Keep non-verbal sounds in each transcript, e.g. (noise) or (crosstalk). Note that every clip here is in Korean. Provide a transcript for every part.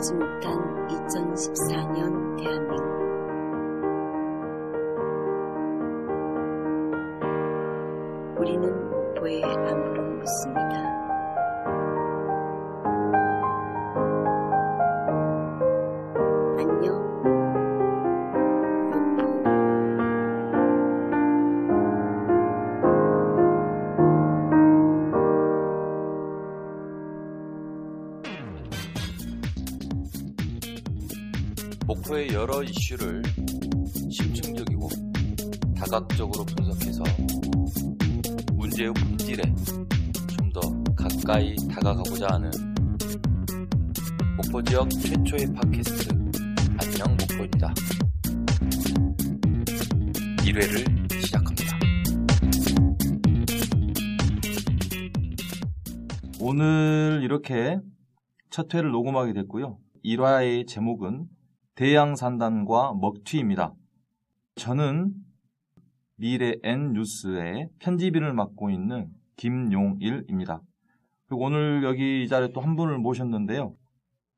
안녕하십니까. 2014년 대한민국. 우리는 목포의 안부를 묻습니다. 여러 이슈를 심층적이고 다각적으로 분석해서 문제의 본질에 좀 더 가까이 다가가고자 하는 목포 지역 최초의 팟캐스트 안녕 목포입니다. 1회를 시작합니다. 오늘 이렇게 첫 회를 녹음하게 됐고요. 1화의 제목은 대양산단과 먹튀입니다. 저는 미래 N 뉴스의 편집인을 맡고 있는 김용일입니다. 그리고 오늘 여기 이 자리에 또 한 분을 모셨는데요.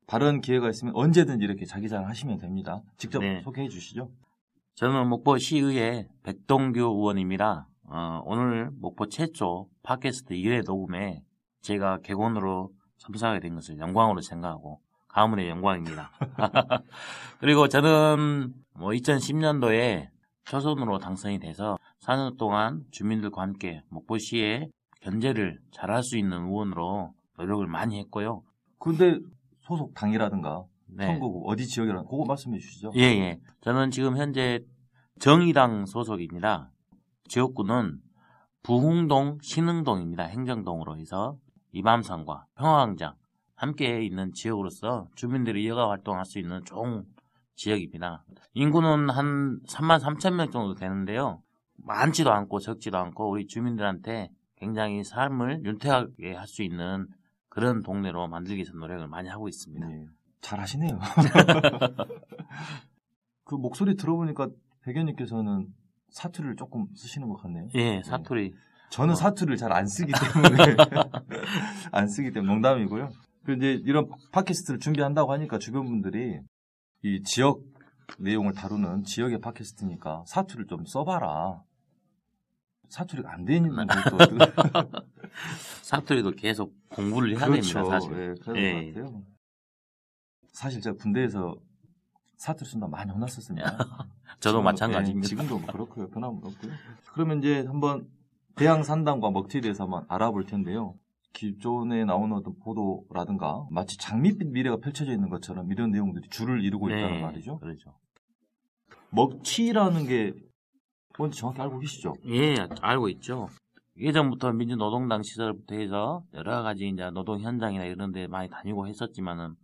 다른 기회가 있으면 언제든지 이렇게 자기 자랑 하시면 됩니다. 직접 네. 소개해 주시죠. 저는 목포시의회 백동규 의원입니다. 어, 오늘 목포 최초 팟캐스트 1회 녹음에 제가 객원으로 참석하게 된 것을 영광으로 생각하고 가문의 영광입니다. (laughs) 그리고 저는 뭐 2010년도에 초선으로 당선이 돼서 4년 동안 주민들과 함께 목포시의 견제를 잘할 수 있는 의원으로 노력을 많이 했고요. 근데 소속 당이라든가 네. 선거구 어디 지역이라는 그거 말씀해 주시죠. 예, 예. 저는 지금 현재 정의당 소속입니다. 지역구는 부흥동, 신흥동입니다. 행정동으로 해서 이밤산과 평화광장 함께 있는 지역으로서 주민들이 여가 활동할 수 있는 좋은 지역입니다. 인구는 한 3만 3천 명 정도 되는데요. 많지도 않고 적지도 않고 우리 주민들한테 굉장히 삶을 윤택하게 할 수 있는 그런 동네로 만들기 위해서 노력을 많이 하고 있습니다. 네. 잘하시네요. (laughs) 그 목소리 들어보니까 백현님께서는 사투리를 조금 쓰시는 것 같네요. 예, 사투리. 저는 어. 사투리를 잘 안 쓰기 때문에 (laughs) 안 쓰기 때문에 농담이고요. 그 이제 이런 팟캐스트를 준비한다고 하니까 주변 분들이 이 지역 내용을 다루는 지역의 팟캐스트니까 사투리를 좀 써봐라. 사투리가 안 되는 분들도 (laughs) 사투리도 계속 공부를 해야 그렇죠. 됩니다, 사실. 예, 그런 예. 것 같아요. 사실 제가 군대에서 사투리 쓴다 많이 혼났었습니다. (laughs) 저도 지금도- 마찬가지입니다. 예, 지금도 뭐 그렇고요. 변함은 없고요. 그러면 이제 한번 대양 산단과 먹튀에 대해서 한번 알아볼 텐데요. 기존에 나오는 어떤 보도라든가 마치 장밋빛 미래가 펼쳐져 있는 것처럼 이런 내용들이 줄을 이루고 있다는 말이죠. 그렇죠. 먹튀라는 게 뭔지 정확히 알고 계시죠? 예, 알고 있죠. 예전부터 민주노동당 시절부터 해서 여러 가지 이제 노동 현장이나 이런 데 많이 다니고 했었지만은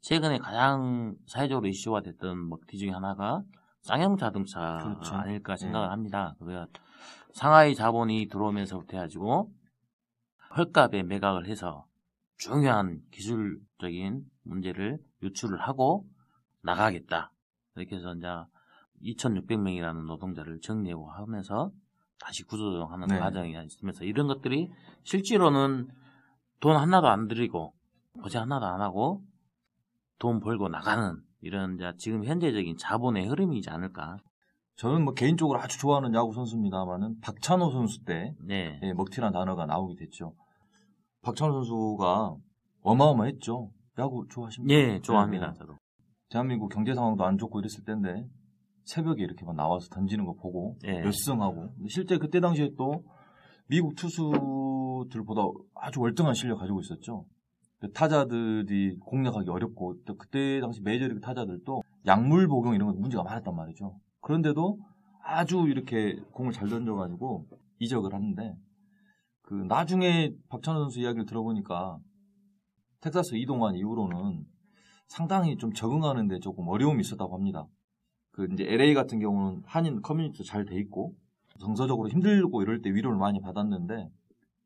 최근에 가장 사회적으로 이슈가 됐던 먹튀 중에 하나가 쌍용 자동차 그렇죠. 아닐까 생각을 예. 합니다. 그래야 상하이 자본이 들어오면서부터 해가지고 헐값에 매각을 해서 중요한 기술적인 문제를 유출을 하고 나가겠다. 이렇게 해서 이제 2,600명이라는 노동자를 정리하고 하면서 다시 구조조정하는 네. 과정이 있으면서 이런 것들이 실제로는 돈 하나도 안 들이고 고생 하나도 안 하고 돈 벌고 나가는 이런 이제 지금 현재적인 자본의 흐름이지 않을까. 저는 뭐 개인적으로 아주 좋아하는 야구 선수입니다만은 박찬호 선수 때 네. 예, 먹튀라는 단어가 나오게 됐죠. 박찬호 선수가 어마어마했죠. 야구 좋아하십니까? 예, 좋아합니다. 네. 저도. 대한민국 경제 상황도 안 좋고 이랬을 때인데 새벽에 이렇게 막 나와서 던지는 거 보고 예. 열성하고 실제 그때 당시에 또 미국 투수들보다 아주 월등한 실력 가지고 있었죠. 그 타자들이 공략하기 어렵고 또 그때 당시 메이저리그 타자들도 약물 복용 이런 건 문제가 많았단 말이죠. 그런데도 아주 이렇게 공을 잘 던져가지고 이적을 하는데 그 나중에 박찬호 선수 이야기를 들어보니까 텍사스 이동한 이후로는 상당히 좀 적응하는데 조금 어려움이 있었다고 합니다. 그 이제 LA 같은 경우는 한인 커뮤니티도 잘 돼 있고 정서적으로 힘들고 이럴 때 위로를 많이 받았는데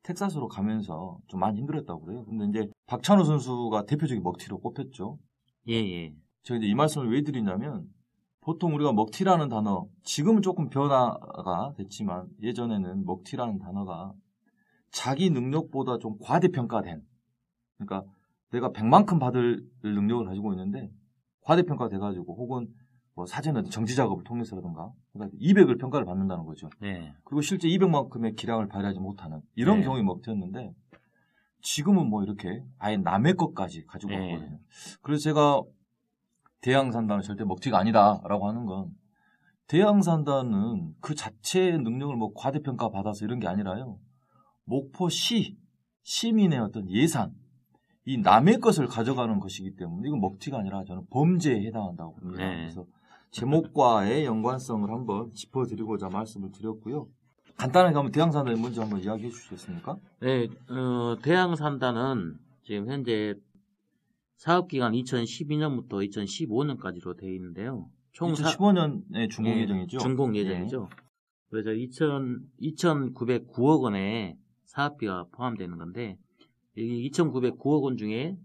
텍사스로 가면서 좀 많이 힘들었다고 그래요. 근데 이제 박찬호 선수가 대표적인 먹튀로 꼽혔죠. 예, 예. 제가 이제 이 말씀을 왜 드리냐면 보통 우리가 먹튀라는 단어 지금은 조금 변화가 됐지만 예전에는 먹튀라는 단어가 자기 능력보다 좀 과대평가된 그러니까 내가 100만큼 받을 능력을 가지고 있는데 과대평가 돼가지고 혹은 뭐 사전에 정지 작업을 통해서라든가 그러니까 200을 평가를 받는다는 거죠. 네. 그리고 실제 200만큼의 기량을 발휘하지 못하는 이런 네. 경우에 먹튀였는데 지금은 뭐 이렇게 아예 남의 것까지 가지고 네. 왔거든요. 그래서 제가 대양산단은 절대 먹튀가 아니다라고 하는 건 대양산단은 그 자체의 능력을 뭐 과대평가 받아서 이런 게 아니라요. 목포시 시민의 어떤 예산 이 남의 것을 가져가는 것이기 때문에 이건 먹튀가 아니라 저는 범죄에 해당한다고 봅니다. 네. 그래서 제목과의 연관성을 한번 짚어드리고자 말씀을 드렸고요. 간단하게 한번 대양산단의 문제 한번 이야기해 주시겠습니까? 네, 어, 대양산단은 지금 현재 사업기간 2012년부터 2015년까지로 되어 있는데요. 총 사- 2015년에 중공 예, 예정이죠. 준공 예정이죠. 그래서 2천 2,909억 원의 사업비가 포함되는 건데 이 2,909억 원 중에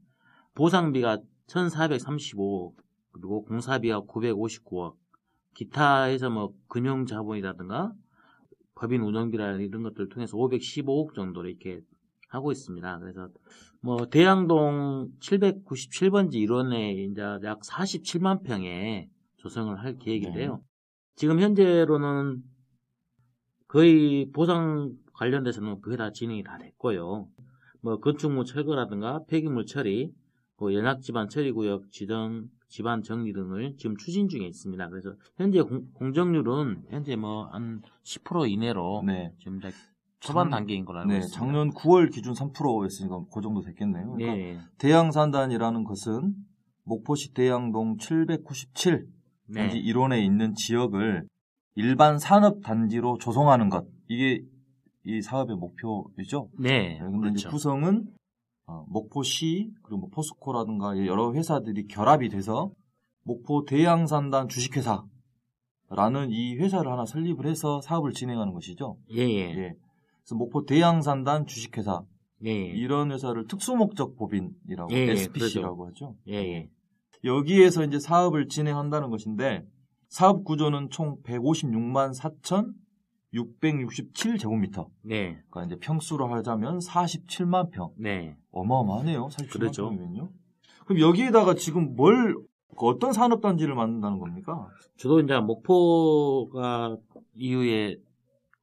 보상비가 1,435억 그리고 공사비가 959억 기타에서 뭐 금융 자본이라든가 법인 운영비라 이런 것들 을 통해서 515억 정도로 이렇게 하고 있습니다. 그래서 뭐 대양동 797번지 일원에 이제 약 47만 평에 조성을 할 계획인데요. 지금 현재로는 거의 보상 관련돼서는 거의 다 진행이 다 됐고요. 뭐 건축물 철거라든가 폐기물 처리, 뭐 연합지반 처리 구역 지정 집안 정리 등을 지금 추진 중에 있습니다. 그래서 현재 공, 정률은 현재 뭐 한 10% 이내로 네. 지금 초반 작- 단계인 걸로 알고 네, 있습니다. 작년 9월 기준 3%였으니까 그 정도 됐겠네요. 그러니까 네, 대양산단이라는 것은 목포시 대양동 797 네, 단지 일원에 있는 지역을 일반 산업 단지로 조성하는 것 이게 이 사업의 목표이죠. 네, 네, 근데 이제 그렇죠. 구성은 어, 목포시 그리고 뭐 포스코라든가 여러 회사들이 결합이 돼서 목포 대양산단 주식회사라는 이 회사를 하나 설립을 해서 사업을 진행하는 것이죠. 예, 예, 예. 그래서 목포 대양산단 주식회사 예, 예, 이런 회사를 특수목적 법인이라고 예, 예, SPC라고 하죠. 예, 예. 여기에서 이제 사업을 진행한다는 것인데 사업 구조는 총 156만 4,667제곱미터. 네, 그러니까 이제 평수로 하자면 47만 평. 네. 어마어마하네요. 47만 그렇죠. 평이면요. 그럼 여기에다가 지금 뭘그 어떤 산업단지를 만든다는 겁니까? 주로 이제 목포가 이후에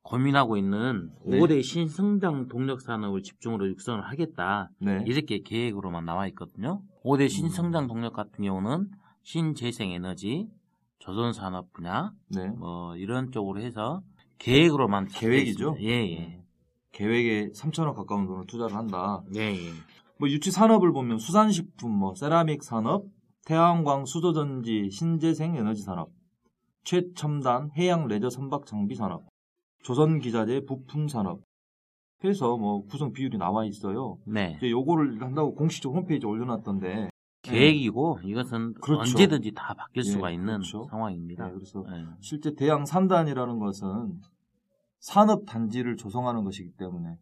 고민하고 있는 네. 5대 신성장 동력 산업을 집중으로 육성을 하겠다. 네. 이렇게 계획으로만 나와 있거든요. 5대 신성장 동력 같은 경우는 신재생 에너지, 조선 산업 분야, 네. 뭐 이런 쪽으로 해서 계획으로만 계획이죠? 예, 예. 계획에 3천억 가까운 돈을 투자를 한다. 예, 예. 뭐 유치 산업을 보면 수산식품, 뭐 세라믹 산업, 태양광 수소전지, 신재생 에너지 산업, 최첨단 해양 레저 선박 장비 산업, 조선 기자재 부품 산업 해서 뭐 구성 비율이 나와 있어요. 네. 이제 요거를 한다고 공식적 홈페이지에 올려놨던데 계획이고 이것은 그렇죠. 언제든지 다 바뀔 예, 수가 있는 그렇죠. 상황입니다. 네, 그래서 예. 실제 대양 산단이라는 것은 산업 단지를 조성하는 것이기 때문에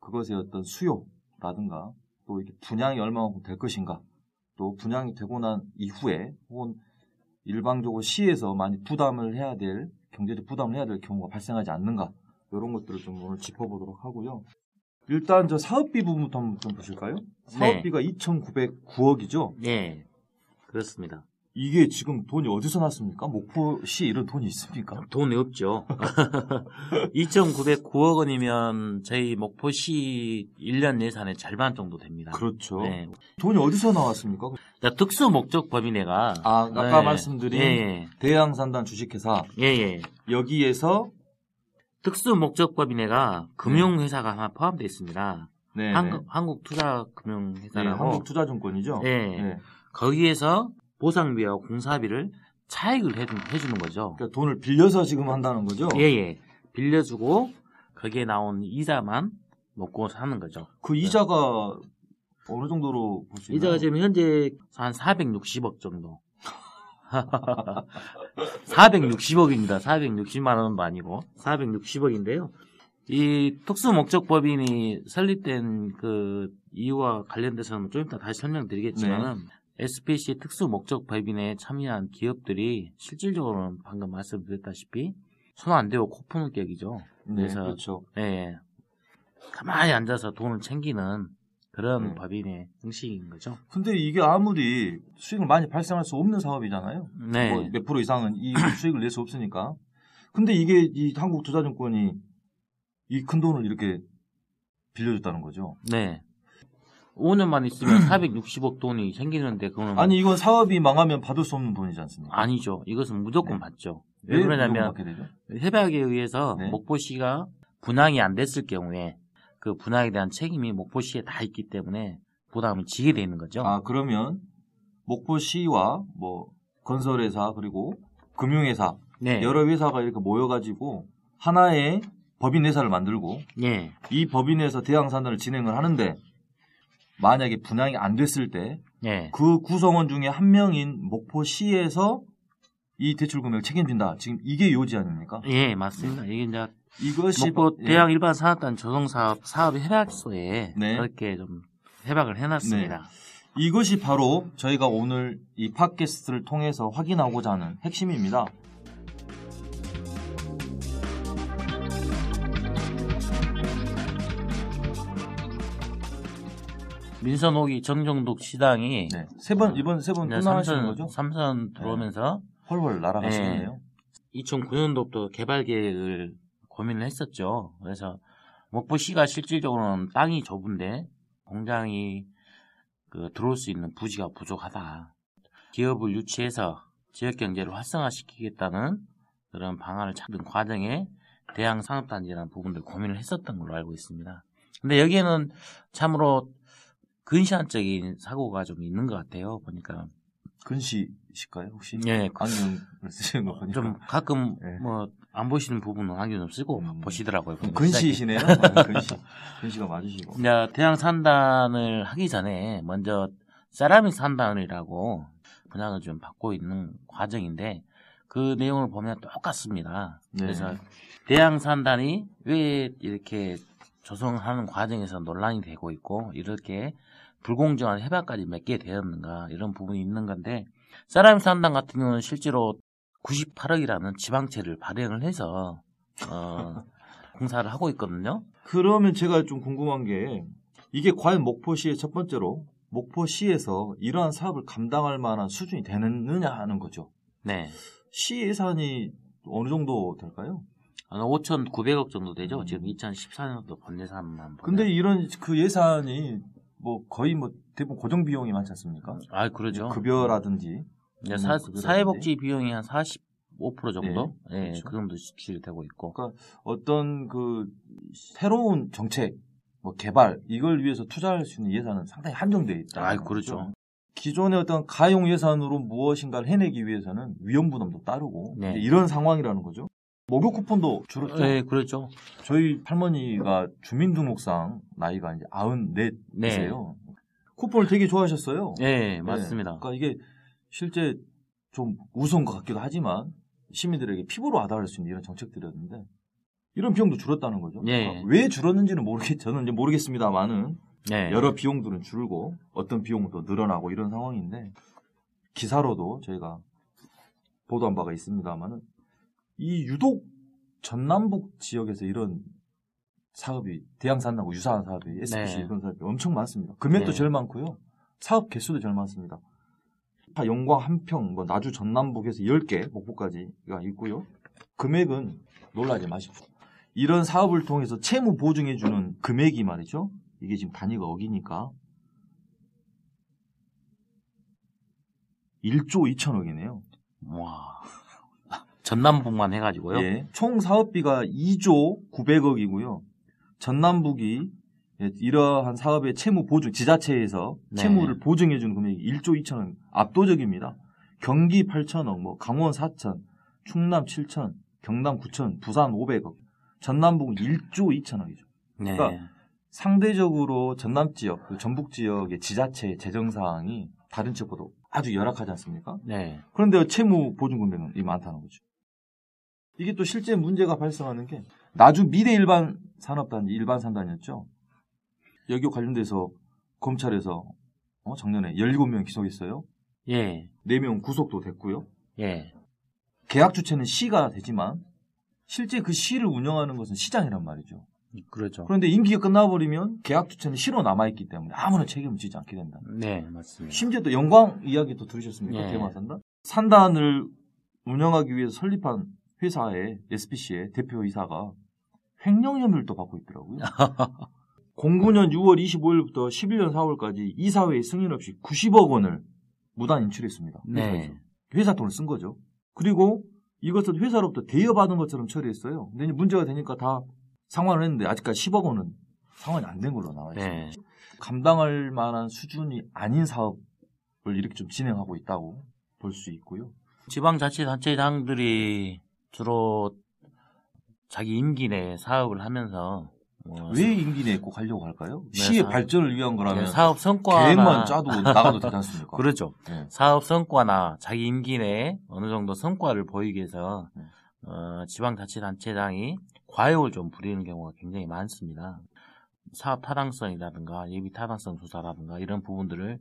그것의 어떤 수요라든가 또 이렇게 분양이 얼마만큼 될 것인가 또 분양이 되고 난 이후에 혹은 일방적으로 시에서 많이 부담을 해야 될 경제적 부담을 해야 될 경우가 발생하지 않는가 이런 것들을 좀 오늘 짚어보도록 하고요. 일단 저 사업비 부분부터 한번 좀 보실까요? 사업비가 2,909억이죠. 네. 그렇습니다. 이게 지금 돈이 어디서 났습니까? 목포시 이런 돈이 있습니까? 돈이 없죠. (laughs) 2,909억 원이면 저희 목포시 1년 예산의 절반 정도 됩니다. 그렇죠. 네. 돈이 어디서 나왔습니까? 자, 특수 목적 법인회가 아, 아까 네. 말씀드린 예, 대양산단 주식회사 예, 예. 여기에서 특수 목적 법인회가 금융회사가 하나 포함되어 있습니다. 네. 한국, 한국 네, 투자금융회사라고 한국투자증권이죠. 네. 네. 거기에서 보상비와 공사비를 차익을 해, 해주는 거죠. 그러니까 돈을 빌려서 지금 한다는 거죠. 예 예. 빌려주고 거기에 나온 이자만 먹고 사는 거죠. 그 이자가 어느 정도로 볼 수 있나요? 이자가 지금 현재 한 460억 정도. (laughs) 460억입니다. 460만 원도 아니고 460억인데요. 이 특수목적법인이 설립된 그 이유와 관련돼서는 좀 이따 다시 설명드리겠지만은 네. SPC 특수 목적법인에 참여한 기업들이 실질적으로는 방금 말씀드렸다시피 손 안 대고 코 푸는 격이죠. 네, 그래서 그렇죠. 예. 가만히 앉아서 돈을 챙기는 그런 네. 법인의 형식인 거죠. 근데 이게 아무리 수익을 많이 발생할 수 없는 사업이잖아요. 네. 뭐 몇 프로 이상은 이 (clears throat) 수익을 낼 수 없으니까. 근데 이게 이 한국 투자증권이 이 큰 돈을 이렇게 빌려줬다는 거죠. 네. 5년만 있으면 (clears throat) 460억 돈이 생기는데 그거는 아니 이건 사업이 망하면 받을 수 없는 돈이지 않습니까? 아니죠. 이것은 무조건 네. 받죠. 왜 왜 그러냐면? 협약에 의해서 네. 목포시가 분양이 안 됐을 경우에 그 분양에 대한 책임이 목포시에 다 있기 때문에 부담을 지게 돼 있는 거죠. 아 그러면 목포시와 뭐 건설회사 그리고 금융회사 네. 여러 회사가 이렇게 모여가지고 하나의 법인회사를 만들고 예. 이 법인에서 대항산단을 진행을 하는데 만약에 분양이 안 됐을 때그 예. 구성원 중에 한 명인 목포시에서 이 대출 금액을 책임진다. 지금 이게 요지 아닙니까? 예, 맞습니다. 이게 이제 이것이 목포 예. 대양 일반 산업단 조성 사업 사업 협약서에 네. 그렇게 좀 협약을 해놨습니다. 이것이 바로 저희가 오늘 이 팟캐스트를 통해서 확인하고자 하는 핵심입니다. 민선옥이 정정독 시당이 네. 세번 이번 세번 이제 끝나가시는 삼선, 거죠? 삼선 들어오면서 헐헐 날아가시는데요. 2009년도부터 개발 계획을 고민을 했었죠. 그래서 목포시가 실질적으로는 땅이 좁은데 공장이 그 들어올 수 있는 부지가 부족하다. 기업을 유치해서 지역 경제를 활성화시키겠다는 그런 방안을 찾는 과정에 대양 산업단지라는 부분들 고민을 했었던 걸로 알고 있습니다. 근데 여기에는 참으로 근시안적인 사고가 좀 있는 것 같아요. 보니까 근시실까요 혹시? 예, 안경을 쓰시는 거 보니까. 좀 가끔 네. 뭐안 보시는 부분은 안경 쓰고 음. 보시더라고요. 근시이시네요. 아, 근시. 근시가 맞으시고. 이제 대양 산단을 하기 전에 먼저 세라믹 산단이라고 분양을 좀 받고 있는 과정인데 그 내용을 보면 똑같습니다. 네. 그래서 대양 산단이 왜 이렇게 조성하는 과정에서 논란이 되고 있고 이렇게 불공정한 협약까지 맺게 되었는가 이런 부분이 있는 건데 세라믹 산단 같은 경우는 실제로 98억이라는 지방채를 발행을 해서 어, (laughs) 공사를 하고 있거든요. 그러면 제가 좀 궁금한 게 이게 과연 목포시의 첫 번째로 목포시에서 이러한 사업을 감당할 만한 수준이 되느냐 하는 거죠. 네. 시 예산이 어느 정도 될까요? 한 5,900억 정도 되죠. 음. 지금 2014년도 본 예산만. 근데 이런 그 예산이 뭐 거의 뭐 대부분 고정 비용이 많지 않습니까? 아, 그러죠. 급여라든지 이제 음, 사. 사회복지 비용이 한 45% 정도? 네, 예, 그렇죠. 그 정도 지출되고 있고. 어떤 그 새로운 정책, 뭐 개발 이걸 위해서 투자할 수 있는 예산은 상당히 한정돼 있다. 아, 그렇죠. 기존의 어떤 가용 예산으로 무엇인가를 해내기 위해서는 위험 부담도 따르고 네. 이런 상황이라는 거죠. 목욕 쿠폰도 줄었죠. 예, 그렇죠. 저희 할머니가 주민등록상 나이가 이제 94이세요. 쿠폰을 되게 좋아하셨어요. 예, 네. 맞습니다. 그러니까 이게 실제 좀 우스운 것 같기도 하지만 시민들에게 피부로 와닿을 수 있는 이런 정책들이었는데 이런 비용도 줄었다는 거죠. 예. 그러니까 왜 줄었는지는 모르겠 저는 이제 모르겠습니다만은 예. 여러 비용들은 줄고 어떤 비용은 또 늘어나고 이런 상황인데 기사로도 저희가 보도한 바가 있습니다만은 이 유독 전남북 지역에서 이런 사업이 대양산하고 유사한 사업이 SPC 네. 이런 사업이 엄청 많습니다. 금액도 네. 제일 많고요. 사업 개수도 제일 많습니다. 다 영광 한 평, 뭐 나주 전남북에서 10개, 목포까지가 있고요. 금액은 놀라지 마십시오. 이런 사업을 통해서 채무 보증해 주는 금액이 말이죠. 이게 지금 단위가 억이니까 1조 2천억이네요. 와. 전남북만 해가지고요. 예, 총 사업비가 2조 900억이고요. 전남북이 예, 이러한 사업의 채무 보증, 지자체에서 네. 채무를 보증해주는 금액이 1조 2천억, 압도적입니다. 경기 8천억, 뭐 강원 4천, 충남 7천, 경남 9천, 부산 500억, 전남북은 1조 2천억이죠. 네. 그러니까 상대적으로 전남 지역, 그 전북 지역의 지자체 재정 사항이 다른 지역보다 아주 열악하지 않습니까? 네. 그런데 채무 보증 금액은 이 많다는 거죠. 이게 또 실제 문제가 발생하는 게 나주 미래 일반 산업단지 일반 산단이었죠. 여기 관련돼서 검찰에서 어, 작년에 17명 기소했어요. 예. 4명 구속도 됐고요. 예. 계약 주체는 시가 되지만 실제 그 시를 운영하는 것은 시장이란 말이죠. 그렇죠. 그런데 임기가 끝나버리면 계약 주체는 시로 남아있기 때문에 아무런 책임을 지지 않게 된다. 네, 맞습니다. 심지어 또 영광 이야기 또 들으셨습니까? 예. 대마산단? 산단을 운영하기 위해서 설립한 회사의 SPC의 대표이사가 횡령 혐의를 또 받고 있더라고요. (laughs) 09년 6월 25일부터 11년 4월까지 이사회의 승인 없이 90억 원을 무단 인출했습니다. 네. 회사 돈을 쓴 거죠. 그리고 이것을 회사로부터 대여받은 것처럼 처리했어요. 근데 이제 문제가 되니까 다 상환을 했는데 아직까지 10억 원은 상환이 안 된 걸로 나와 있어요. 네. 감당할 만한 수준이 아닌 사업을 이렇게 좀 진행하고 있다고 볼 수 있고요. 지방자치단체장들이 주로 자기 임기 내 사업을 하면서 뭐 왜 임기 내에 꼭 하려고 할까요? 네, 시의 사- 발전을 위한 거라면 네, 사업 성과나 계획만 짜도 나가도 되지 않습니까? (laughs) 그렇죠. 네. 사업 성과나 자기 임기 내에 어느 정도 성과를 보이기 위해서 네. 어, 지방자치단체장이 과욕을 좀 부리는 경우가 굉장히 많습니다. 사업 타당성이라든가 예비 타당성 조사라든가 이런 부분들을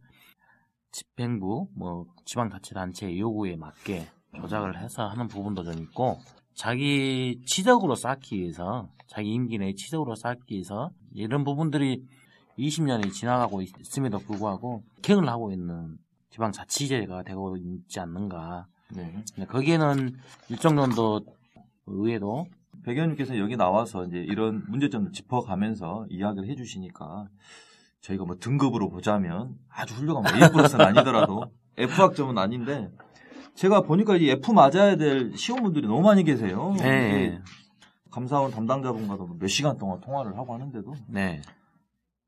집행부, 뭐 지방자치단체의 요구에 맞게 조작을 해서 하는 부분도 좀 있고 자기 치적으로 쌓기 위해서 자기 임기 내에 치적으로 쌓기 위해서 이런 부분들이 20년이 지나가고 있음에도 불구하고 갱을 하고 있는 지방자치제가 되고 있지 않는가. 네. 거기에는 일정 정도 의회도 백의원님께서 여기 나와서 이제 이런 문제점을 짚어가면서 이야기를 해주시니까 저희가 뭐 등급으로 보자면 아주 훌륭한 뭐 A 플러스는 아니더라도 (laughs) F 학점은 아닌데 제가 보니까 이 F 맞아야 될 시험분들이 너무 많이 계세요. 네. 감사원 담당자분과도 뭐몇 시간 동안 통화를 하고 하는데도 네.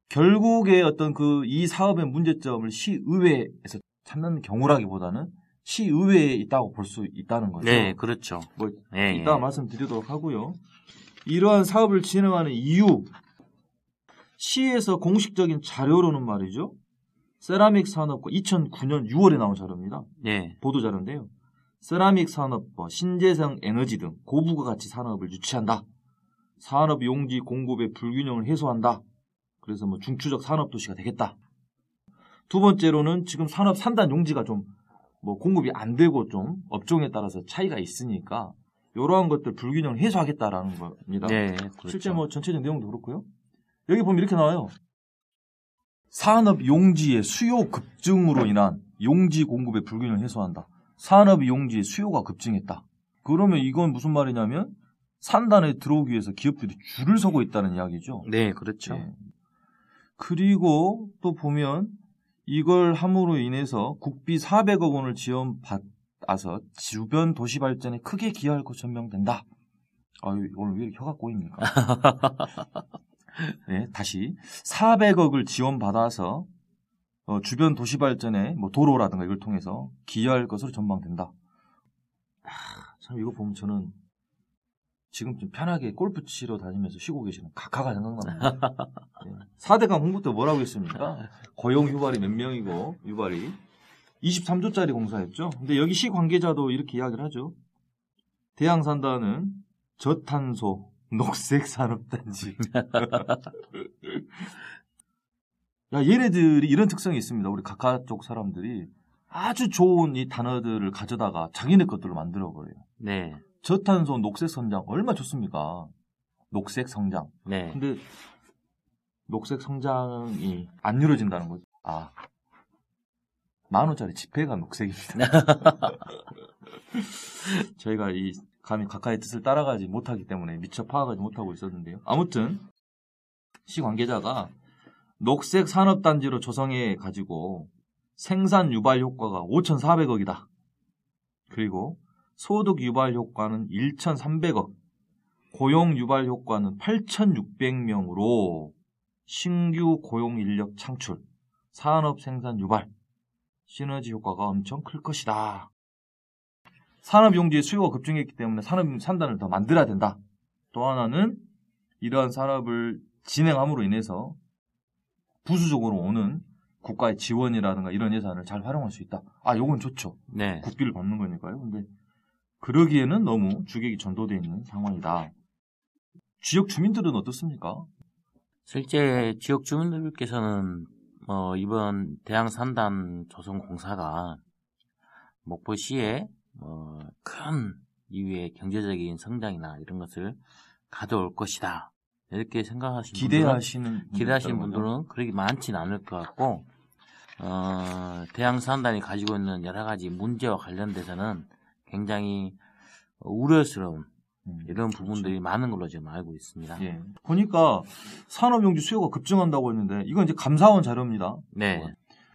결국에 어떤 그 이 사업의 문제점을 시의회에서 찾는 경우라기보다는 시의회에 있다고 볼 수 있다는 거죠. 네, 그렇죠. 뭐 예, 이따 예. 말씀드리도록 하고요. 이러한 사업을 진행하는 이유, 시에서 공식적인 자료로는 말이죠. 세라믹 산업과 2009년 6월에 나온 자료입니다. 네. 보도 자료인데요. 세라믹 산업과 신재생 에너지 등 고부가 가치 산업을 유치한다. 산업 용지 공급의 불균형을 해소한다. 그래서 뭐 중추적 산업 도시가 되겠다. 두 번째로는 지금 산업 산단 용지가 좀 뭐 공급이 안 되고 좀 업종에 따라서 차이가 있으니까 이러한 것들 불균형을 해소하겠다라는 겁니다. 네. 그렇죠. 실제 뭐 전체적 내용도 그렇고요. 여기 보면 이렇게 나와요. 산업 용지의 수요 급증으로 인한 용지 공급의 불균형을 해소한다. 산업 용지의 수요가 급증했다. 그러면 이건 무슨 말이냐면 산단에 들어오기 위해서 기업들이 줄을 서고 있다는 이야기죠. 네, 그렇죠. 예. 그리고 또 보면 이걸 함으로 인해서 국비 400억 원을 지원받아서 주변 도시 발전에 크게 기여할 것 전명된다. 아유, 오늘 왜 이렇게 혀가 꼬입니까? (laughs) 네, 다시 400억을 지원받아서 어, 주변 도시 발전에 뭐 도로라든가 이걸 통해서 기여할 것으로 전망된다. 아, 참 이거 보면 저는 지금 좀 편하게 골프 치러 다니면서 쉬고 계시는 각하가 생각납니다. 네. 4대강 홍보 때 뭐라고 했습니까? 고용 유발이 몇 명이고 유발이 23조짜리 공사였죠. 근데 여기 시 관계자도 이렇게 이야기를 하죠. 대양산단은 저탄소 녹색 산업단지. (laughs) 야 얘네들이 이런 특성이 있습니다. 우리 각하 쪽 사람들이 아주 좋은 이 단어들을 가져다가 자기네 것들로 만들어 버려요. 네. 저탄소 녹색 성장 얼마 좋습니까? 녹색 성장. 네. 근데 녹색 성장이 안 이루어진다는 거죠. 아. 만 원짜리 지폐가 녹색입니다. (laughs) (laughs) 저희가 이 감히 각하의 뜻을 따라가지 못하기 때문에 미처 파악하지 못하고 있었는데요. 아무튼 시 관계자가 녹색 산업단지로 조성해 가지고 생산 유발 효과가 5,400억이다. 그리고 소득 유발 효과는 1,300억, 고용 유발 효과는 8,600명으로 신규 고용 인력 창출, 산업 생산 유발, 시너지 효과가 엄청 클 것이다. 산업 용지의 수요가 급증했기 때문에 산업 산단을 더 만들어야 된다. 또 하나는 이러한 산업을 진행함으로 인해서 부수적으로 오는 국가의 지원이라든가 이런 예산을 잘 활용할 수 있다. 아, 요건 좋죠. 네. 국비를 받는 거니까요. 근데 그러기에는 너무 주객이 전도되어 있는 상황이다. 지역 주민들은 어떻습니까? 실제 지역 주민들께서는 어, 이번 대양 산단 조성 공사가 목포시에 어, 큰 이후의 경제적인 성장이나 이런 것을 가져올 것이다. 이렇게 생각하시는 분들은 기대하시는 기대하시는 분들은 그렇게 많지는 않을 것 같고 어, 대양 산단이 가지고 있는 여러 가지 문제와 관련돼서는 굉장히 우려스러운 음, 이런 부분들이 그렇죠. 많은 걸로 지금 알고 있습니다. 예. 보니까 산업용지 수요가 급증한다고 했는데 이건 이제 감사원 자료입니다. 네.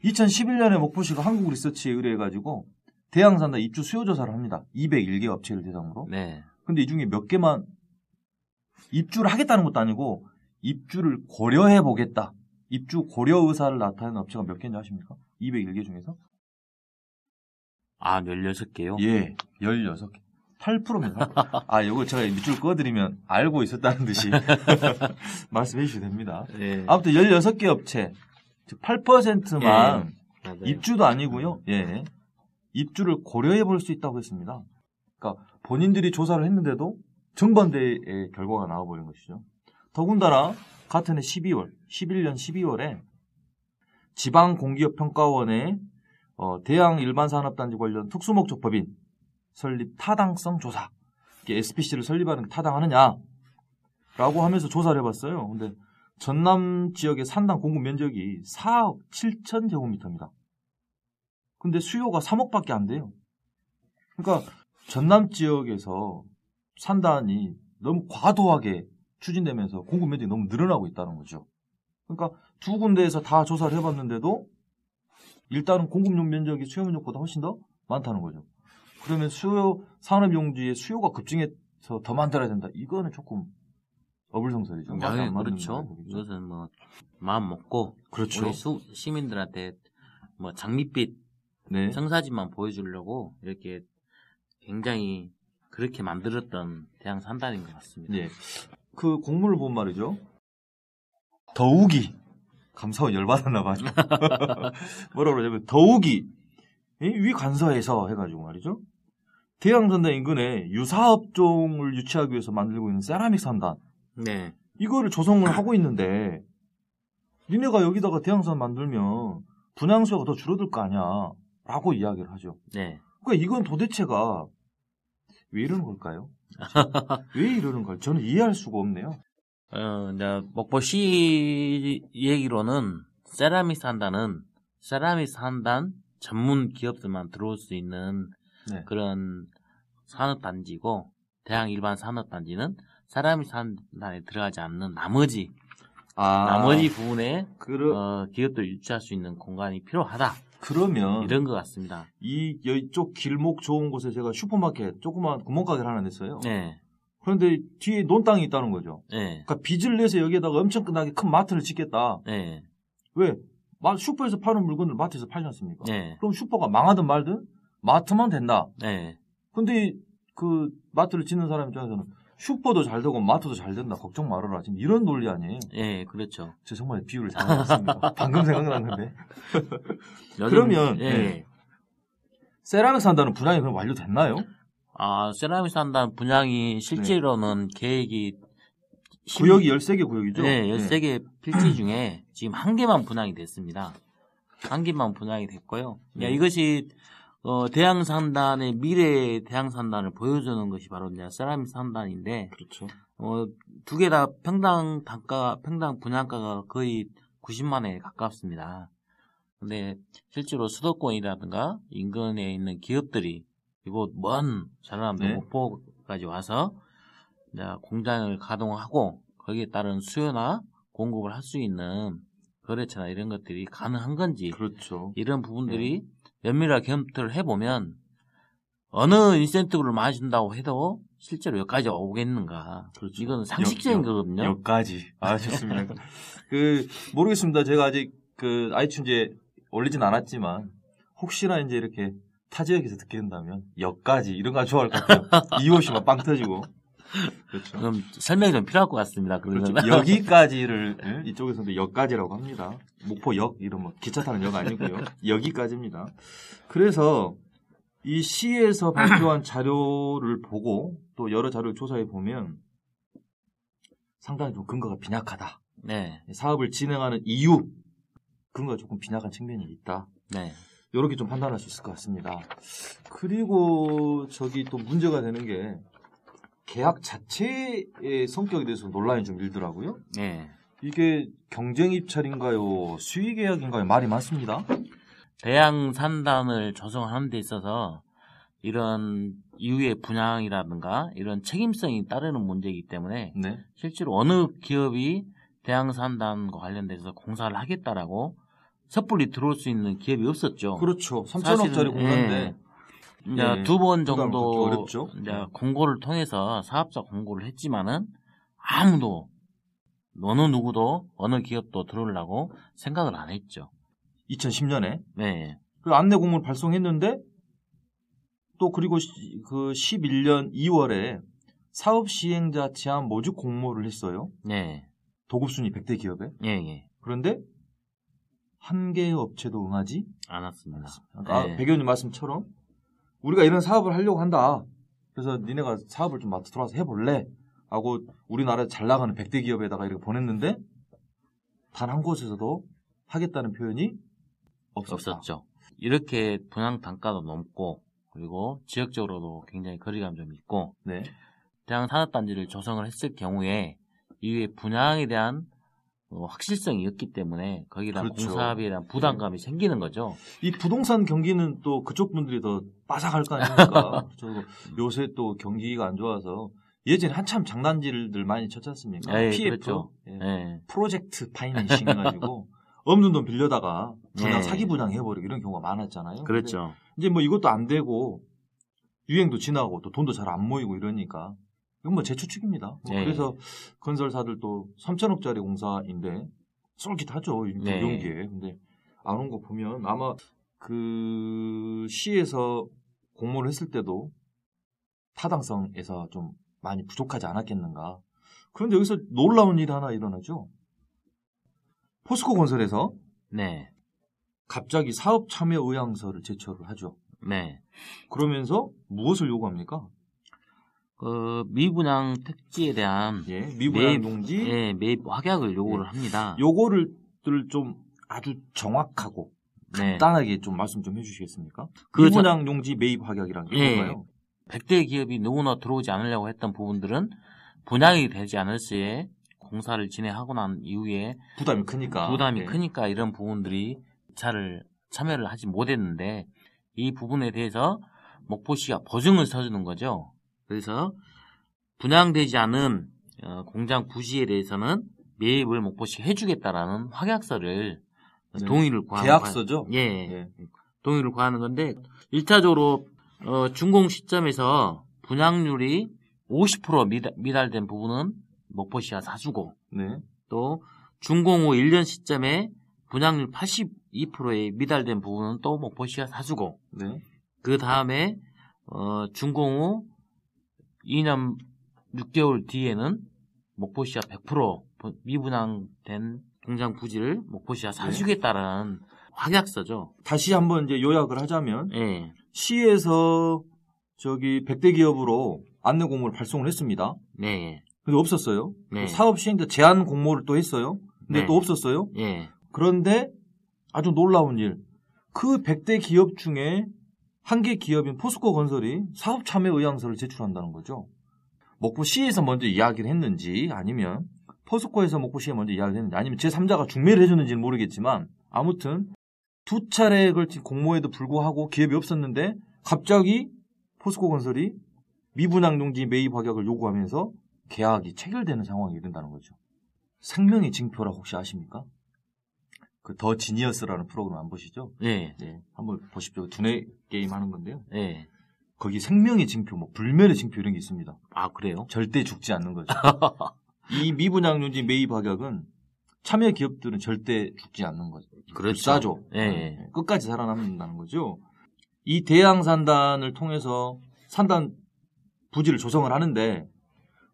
2011년에 목포시가 한국 리서치에 의뢰해가지고 대양산단 입주 수요 조사를 합니다. 201개 업체를 대상으로. 네. 근데 이 중에 몇 개만 입주를 하겠다는 것도 아니고 입주를 고려해 보겠다. 입주 고려 의사를 나타내는 업체가 몇 개인지 아십니까? 201개 중에서? 아, 16개요? 예, 16개. 8%입니다. (laughs) 아, 요거 제가 밑줄 꺼드리면 알고 있었다는 듯이 (laughs) (laughs) 말씀해 주셔도 됩니다. 네. 아무튼 16개 업체, 즉 8%만 맞아요. 입주도 아니고요. 예. 입주를 고려해 볼 수 있다고 했습니다. 그러니까 본인들이 조사를 했는데도 정반대의 결과가 나와버린 것이죠. 더군다나 같은 해 12월, 11년 12월에 지방공기업평가원의 어, 대양 일반산업단지 관련 특수목적 법인 설립 타당성 조사. SPC를 설립하는 게 타당하느냐? 라고 하면서 조사를 해봤어요. 근데 전남 지역의 산당 공급 면적이 4억 7천 제곱미터입니다. 근데 수요가 3억밖에 안 돼요. 그러니까 전남 지역에서 산단이 너무 과도하게 추진되면서 공급 면적이 너무 늘어나고 있다는 거죠. 그러니까 두 군데에서 다 조사를 해봤는데도 일단은 공급 용 면적이 수요 면적보다 훨씬 더 많다는 거죠. 그러면 수요 산업 용지의 수요가 급증해서 더 만들어야 된다. 이거는 조금 어불성설이죠. 말이 아, 그렇죠. 이것은 뭐 마음 먹고 그렇죠. 우리 수, 시민들한테 뭐 장밋빛 네. 성사진만 보여주려고 이렇게 굉장히 그렇게 만들었던 대양 산단인 것 같습니다. 예. 그 공문을 본 말이죠. 더욱이 감사원 열받았나 봐요. (laughs) 뭐라 그러냐면 더욱이 이위 간서에서 해가지고 말이죠. 대양산단 인근에 유사업종을 유치하기 위해서 만들고 있는 세라믹 산단 네. 이거를 조성을 하고 있는데 니네가 여기다가 대양산 만들면 분양 수요가 더 줄어들 거 아니야 라고 이야기를 하죠. 네. 그러니까 이건 도대체가 왜 이러는 걸까요? (laughs) 왜 이러는 걸 저는 이해할 수가 없네요. 어, 이제 목포시 얘기로는 세라믹 산단은 세라믹 산단 전문 기업들만 들어올 수 있는 네. 그런 산업단지고 대양 일반 산업단지는 세라믹 산단에 들어가지 않는 나머지 아, 나머지 부분에 그러, 어, 기업들 유치할 수 있는 공간이 필요하다 그러면 이런 것 같습니다. 이 이쪽 길목 좋은 곳에 제가 슈퍼마켓 조그만 구멍가게를 하나 냈어요. 네, 그런데 뒤에 논땅이 있다는 거죠. 네, 그러니까 빚을 내서 여기에다가 엄청나게 큰 마트를 짓겠다. 네, 왜? 마- 슈퍼에서 파는 물건을 마트에서 팔지 않습니까? 네, 그럼 슈퍼가 망하든 말든 마트만 된다. 네, 근데 그 마트를 짓는 사람 입장에서는 슈퍼도 잘 되고 마트도 잘 된다. 걱정 말아라. 지금 이런 논리 아니에요? 네, 그렇죠. 저 정말 비유를 잘못했습니다. (laughs) 방금 생각났는데. (laughs) 그러면, 예. 네. 세라믹 산다는 분양이 그럼 완료됐나요? 아 세라믹 산단 분양이 실제로는 계획이 십- 네. 구역이 13개 구역이죠? 네, 네. 13개 필지 중에 지금 한 개만 분양이 됐습니다. 한 개만 분양이 됐고요. 네. 야, 이것이 어, 대양산단의 미래 대양산단을 보여주는 것이 바로 이제 세라믹 산단인데 그렇죠. 어, 두 개 다 평당 단가, 평당 분양가가 거의 90만에 가깝습니다. 근데 실제로 수도권이라든가 인근에 있는 기업들이 이곳 먼 전라남도 네. 목포까지 와서 이제 공장을 가동하고 거기에 따른 수요나 공급을 할 수 있는 거래처나 이런 것들이 가능한 건지 그렇죠. 이런 부분들이 면밀하게 검토를 해보면 어느 인센티브를 많이 준다고 해도 실제로 여기까지 오겠는가. 그렇죠. 이건 상식적인 여- 여- 거거든요. 여기까지. 아, 좋습니다. 그, 모르겠습니다. 제가 아직 그 아이튠즈에 올리진 않았지만, 혹시나 이제 이렇게 타 지역에서 듣게 된다면, 여기까지. 이런 거 좋아할 것 같아요. (laughs) 이호씨만 빵 터지고. 그렇죠. 좀 설명이 좀 필요할 것 같습니다. 그렇죠. 여기까지를 예? 이쪽에서도 역까지라고 합니다. 목포역 이런 뭐 기차 타는 역 아니고요. 여기까지입니다. 그래서 이 시에서 발표한 자료를 보고 또 여러 자료를 조사해 보면 상당히 좀 근거가 빈약하다. 네, 사업을 진행하는 이유 근거가 조금 빈약한 측면이 있다. 네, 이렇게 좀 판단할 수 있을 것 같습니다. 그리고 저기 또 문제가 되는 게 계약 자체의 성격에 대해서 논란이 좀 일더라고요. 네. 이게 경쟁 입찰인가요? 수의 계약인가요? 말이 많습니다. 대양 산단을 조성하는 데 있어서 이런 이후의 분양이라든가 이런 책임성이 따르는 문제이기 때문에 네. 실제로 어느 기업이 대양 산단과 관련돼서 공사를 하겠다라고 섣불리 들어올 수 있는 기업이 없었죠. 그렇죠. 사실은, 3천억짜리 공사인데 예. 이제 예, 두번 부담 정도 어렵죠. 이제 네. 공고를 통해서 사업자 공고를 했지만은 아무도 어느 누구도 어느 기업도 들어오려고 생각을 안 했죠. 2010년에 네, 그 안내 공문을 발송했는데 또 그리고 시- 그 11년 2월에 사업 시행자 제한 모집 공모를 했어요. 네, 도급 순위 100대 기업에. 예, 예, 그런데 한 개의 업체도 응하지 안 왔습니다. 아, 네. 백 의원님 말씀처럼 우리가 이런 사업을 하려고 한다. 그래서 니네가 사업을 좀 맡아 들어와서 해볼래? 하고 우리나라 잘 나가는 100대 기업에다가 이렇게 보냈는데 단 한 곳에서도 하겠다는 표현이 없었다. 없었죠. 이렇게 분양 단가도 높고 그리고 지역적으로도 굉장히 거리감 좀 있고 네. 대양 산업단지를 조성을 했을 경우에 이후에 분양에 대한 어, 확실성이 없기 때문에 대한 그렇죠. 공사비에 대한 부담감이 생기는 거죠. 이 부동산 경기는 또 그쪽 분들이 더 빠삭할 거 아닙니까? (laughs) 저 요새 또 경기가 안 좋아서 예전에 한참 장난질들 많이 쳤지 않습니까? 예, PF, 그렇죠. 예. 예. 프로젝트 파이낸싱 해가지고 (laughs) 없는 돈 빌려다가 분양 예. 사기 분양 해버리고 이런 경우가 많았잖아요. 그렇죠. 이제 뭐 이것도 안 되고 유행도 지나고 또 돈도 잘 안 모이고 이러니까 이건 뭐 제 추측입니다. 뭐 예. 그래서 건설사들도 3천억짜리 공사인데 쏠깃하죠 이- 네. 이런 게. 근데 안 온 거 보면 아마 그 시에서 공모를 했을 때도 타당성에서 좀 많이 부족하지 않았겠는가. 그런데 여기서 놀라운 일이 하나 일어나죠. 포스코 건설에서 네. 갑자기 사업 참여 의향서를 제출을 하죠. 네. 그러면서 무엇을 요구합니까? 그 미분양 택지에 대한 예, 미분양 매입, 용지 예, 매입 확약을 요구를 예. 합니다. 요거를 좀 아주 정확하고 네. 간단하게 좀 말씀 좀 해주시겠습니까? 그 미분양 용지 매입 확약이란 게 예. 뭔가요? 100대 기업이 누구나 들어오지 않으려고 했던 부분들은 분양이 되지 않을 시에 공사를 진행하고 난 이후에 부담이 크니까 부담이 예. 크니까 이런 부분들이 차를 참여를 하지 못했는데 이 부분에 대해서 목포시가 보증을 서주는 거죠. 그래서 분양되지 않은 어, 공장 부지에 대해서는 매입을 목포시가 해주겠다라는 확약서를 네. 동의를 구하는 계약서죠? 예, 예. 동의를 구하는 건데 1차적으로 어, 준공 시점에서 분양률이 50% 미달, 미달된 부분은 목포시가 사주고 네. 또 준공 후 1년 시점에 분양률 82%의 미달된 부분은 또 목포시가 사주고 네. 그 다음에 어, 준공 후 2년 6개월 뒤에는 목포시가 100% 부- 미분양된 공장 부지를 목포시가 사주겠다라는 확약서죠. 다시 한번 이제 요약을 하자면 예, 시에서 저기 100대 기업으로 안내 공모를 발송을 했습니다. 네, 근데 없었어요. 네. 사업 시행자 제한 공모를 또 했어요. 근데 네. 또 없었어요. 예, 그런데 아주 놀라운 일. 그 100대 기업 중에 한 개 기업인 포스코 건설이 사업 참여 의향서를 제출한다는 거죠. 목포시에서 먼저 이야기를 했는지 아니면 포스코에서 목포시에 먼저 이야기를 했는지 아니면 제3자가 중매를 해줬는지는 모르겠지만 아무튼 두 차례에 걸친 공모에도 불구하고 기업이 없었는데 갑자기 포스코 건설이 미분양 용지 매입 확약을 요구하면서 계약이 체결되는 상황이 이른다는 거죠. 생명의 징표라 혹시 아십니까? 그 더 지니어스라는 프로그램 안 보시죠? 예, 네, 한번 보십시오. 두뇌 게임 하는 건데요. 예, 거기 생명의 징표, 뭐 불멸의 징표 이런 게 있습니다. 아 그래요? 절대 죽지 않는 거죠. (laughs) 이 미분양유지 매입 가격은 참여 기업들은 절대 죽지 않는 거죠. 그렇죠. 비싸죠. 예, 예. 끝까지 살아남는다는 거죠. 이 대양 산단을 통해서 산단 부지를 조성을 하는데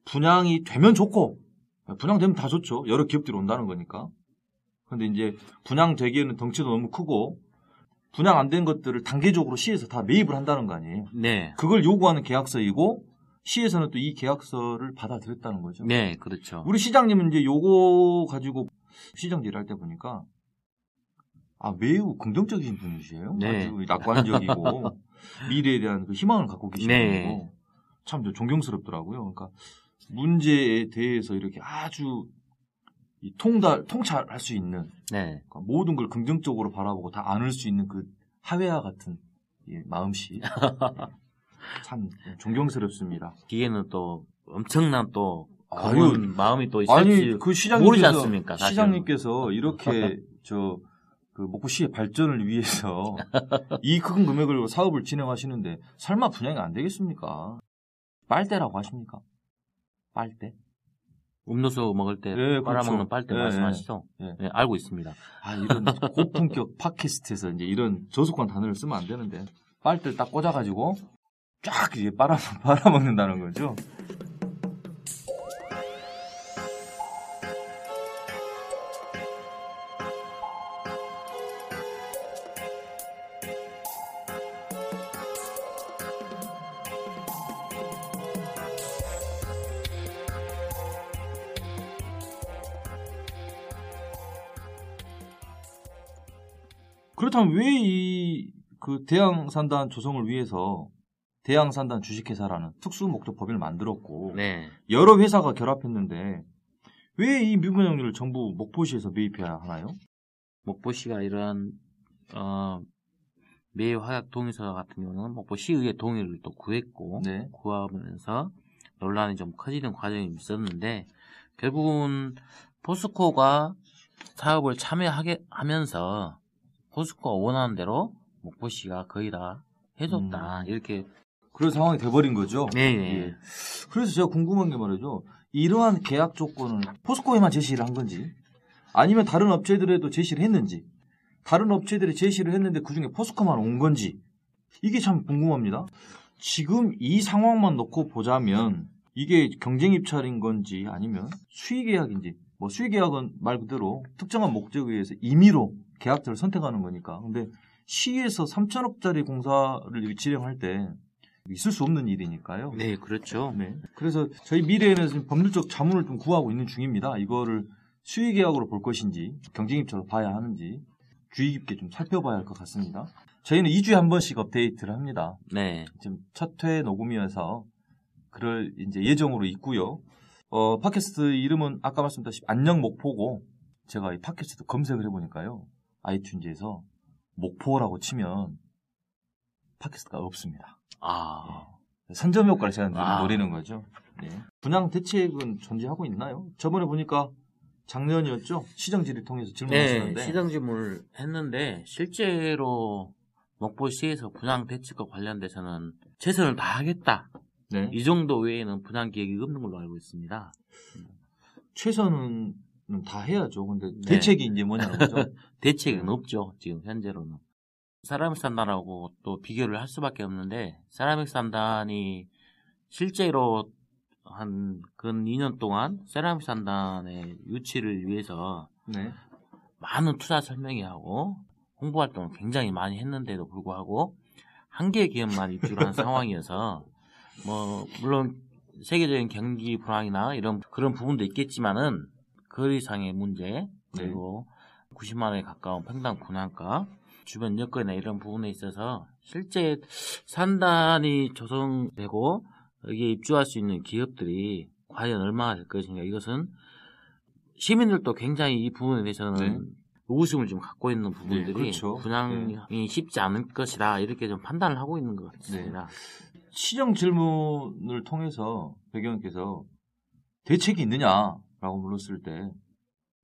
분양이 되면 좋고 분양되면 다 좋죠. 여러 기업들이 온다는 거니까. 근데 이제 분양되기에는 덩치도 너무 크고 분양 안 된 것들을 단계적으로 시에서 다 매입을 한다는 거 아니에요. 네. 그걸 요구하는 계약서이고 시에서는 또 이 계약서를 받아들였다는 거죠. 네, 그렇죠. 우리 시장님은 이제 요거 가지고 시장 일할 때 보니까 아 매우 긍정적이신 분이세요. 네. 아주 낙관적이고 (laughs) 미래에 대한 그 희망을 갖고 계시는 네. 분이고 참 존경스럽더라고요. 그러니까 문제에 대해서 이렇게 아주 이 통달 통찰할 수 있는 네. 그러니까 모든 걸 긍정적으로 바라보고 다 안을 수 있는 그 하회와 같은 이 마음씨 예. (laughs) 참 존경스럽습니다. 뒤에는 또 엄청난 또 아유, 마음이 또 아니 그 시장님께서 모르지 않습니까? 사실은. 시장님께서 이렇게 (laughs) 저 그 목포시의 발전을 위해서 이 큰 금액을 사업을 진행하시는데 설마 분양이 안 되겠습니까? 빨대라고 하십니까? 빨대? 음료수 먹을 때 예, 빨아먹는 그렇죠. 빨대 예, 말씀하시죠? 예. 네, 알고 있습니다. 아 이런 (laughs) 고품격 팟캐스트에서 이제 이런 저속한 단어를 쓰면 안 되는데 빨대를 딱 꽂아가지고 쫙 이제 빨아 (laughs) 빨아먹는다는 거죠. 그렇다면 왜 이 그 대양산단 조성을 위해서 대양산단 주식회사라는 특수 목적 법인을 만들었고 네. 여러 회사가 결합했는데 왜 이 미분양률을 전부 목포시에서 매입해야 하나요? 목포시가 이런 어, 매입 화약 동의서 같은 경우는 목포시의회 동의를 또 구했고 네. 구하면서 논란이 좀 커지는 과정이 있었는데 결국은 포스코가 사업을 참여하게 하면서 포스코가 원하는 대로 목포 시가 거의 다 해줬다 음. 이렇게 그런 상황이 돼버린 거죠. 네, 네. 예. 그래서 제가 궁금한 게 말이죠. 이러한 계약 조건은 포스코에만 제시를 한 건지 아니면 다른 업체들에도 제시를 했는지 다른 업체들이 제시를 했는데 그중에 포스코만 온 건지 이게 참 궁금합니다. 지금 이 상황만 놓고 보자면 이게 경쟁 입찰인 건지 아니면 수의 계약인지 뭐 수의 계약은 말 그대로 특정한 목적에 의해서 임의로 계약자를 선택하는 거니까 근데 시에서 3천억짜리 공사를 진행할 때 있을 수 없는 일이니까요. 네 그렇죠 네. 그래서 저희 미래에는 법률적 자문을 좀 구하고 있는 중입니다. 이거를 수의 계약으로 볼 것인지 경쟁 입찰로 봐야 하는지 주의 깊게 좀 살펴봐야 할 것 같습니다. 저희는 2주에 한 번씩 업데이트를 합니다. 네 지금 첫회 녹음이어서 그럴 이제 예정으로 있고요. 어, 팟캐스트 이름은 아까 말씀드렸다시피 안녕 목포고 제가 이 팟캐스트 검색을 해보니까요. 아이튠즈에서 목포라고 치면 팟캐스트가 없습니다. 아 선점 효과를 제가 아. 노리는 거죠. 네. 분양 대책은 존재하고 있나요? 저번에 보니까 작년이었죠. 시정지를 통해서 네, 질문하셨는데 시정지물 했는데 실제로 목포시에서 분양 대책과 관련돼서는 최선을 다하겠다. 네. 이 정도 외에는 분양 계획이 없는 걸로 알고 있습니다. 최선은 다 해야죠. 근데 네. 대책이 이제 뭐냐는 거죠. (laughs) 대책은 없죠. 지금 현재로는. 사라믹 산단하고 또 비교를 할 수밖에 없는데 사라믹 산단이 실제로 한 근 2년 동안 세라믹 산단의 유치를 위해서 네. 많은 투자 설명회하고 홍보 활동을 굉장히 많이 했는데도 불구하고 한 개의 기업만 입주를 한 (laughs) 상황이어서 뭐 물론 세계적인 경기 불황이나 이런 그런 부분도 있겠지만은 거리상의 문제 그리고 90만 원에 가까운 평당 분양가 주변 여건이나 이런 부분에 있어서 실제 산단이 조성되고 여기에 입주할 수 있는 기업들이 과연 얼마나 될 것인가 이것은 시민들도 굉장히 이 부분에 대해서는 네. 의구심을 좀 갖고 있는 부분들이 그렇죠. 분양이 쉽지 않을 것이다 이렇게 좀 판단을 하고 있는 것 같습니다. 시정 질문을 통해서 배경님께서 대책이 있느냐 라고 물었을 때